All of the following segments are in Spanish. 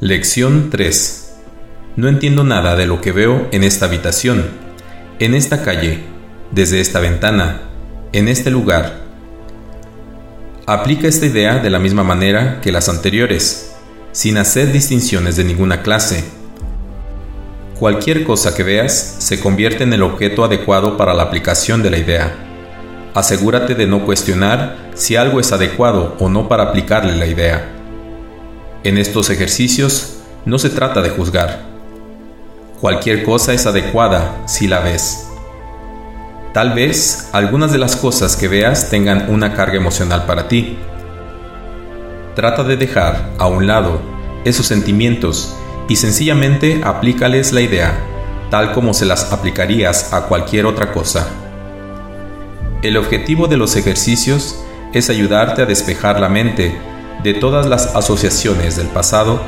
Lección 3. No entiendo nada de lo que veo en esta habitación, en esta calle, desde esta ventana, en este lugar. Aplica esta idea de la misma manera que las anteriores, sin hacer distinciones de ninguna clase. Cualquier cosa que veas se convierte en el objeto adecuado para la aplicación de la idea. Asegúrate de no cuestionar si algo es adecuado o no para aplicarle la idea. En estos ejercicios no se trata de juzgar. Cualquier cosa es adecuada si la ves. Tal vez algunas de las cosas que veas tengan una carga emocional para ti. Trata de dejar a un lado esos sentimientos y sencillamente aplícales la idea, tal como se las aplicarías a cualquier otra cosa. El objetivo de los ejercicios es ayudarte a despejar la mente de todas las asociaciones del pasado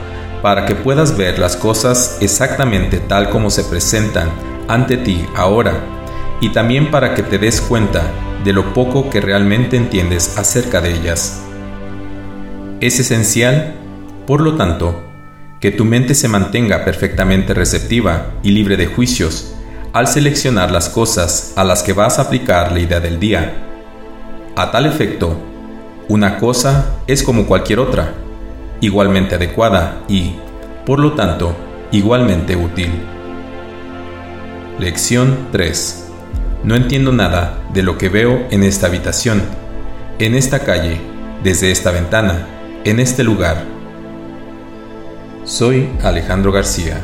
para que puedas ver las cosas exactamente tal como se presentan ante ti ahora y también para que te des cuenta de lo poco que realmente entiendes acerca de ellas. Es esencial, por lo tanto, que tu mente se mantenga perfectamente receptiva y libre de juicios al seleccionar las cosas a las que vas a aplicar la idea del día. A tal efecto, una cosa es como cualquier otra, igualmente adecuada y, por lo tanto, igualmente útil. Lección 3. No entiendo nada de lo que veo en esta habitación, en esta calle, desde esta ventana, en este lugar. Soy Alejandro García.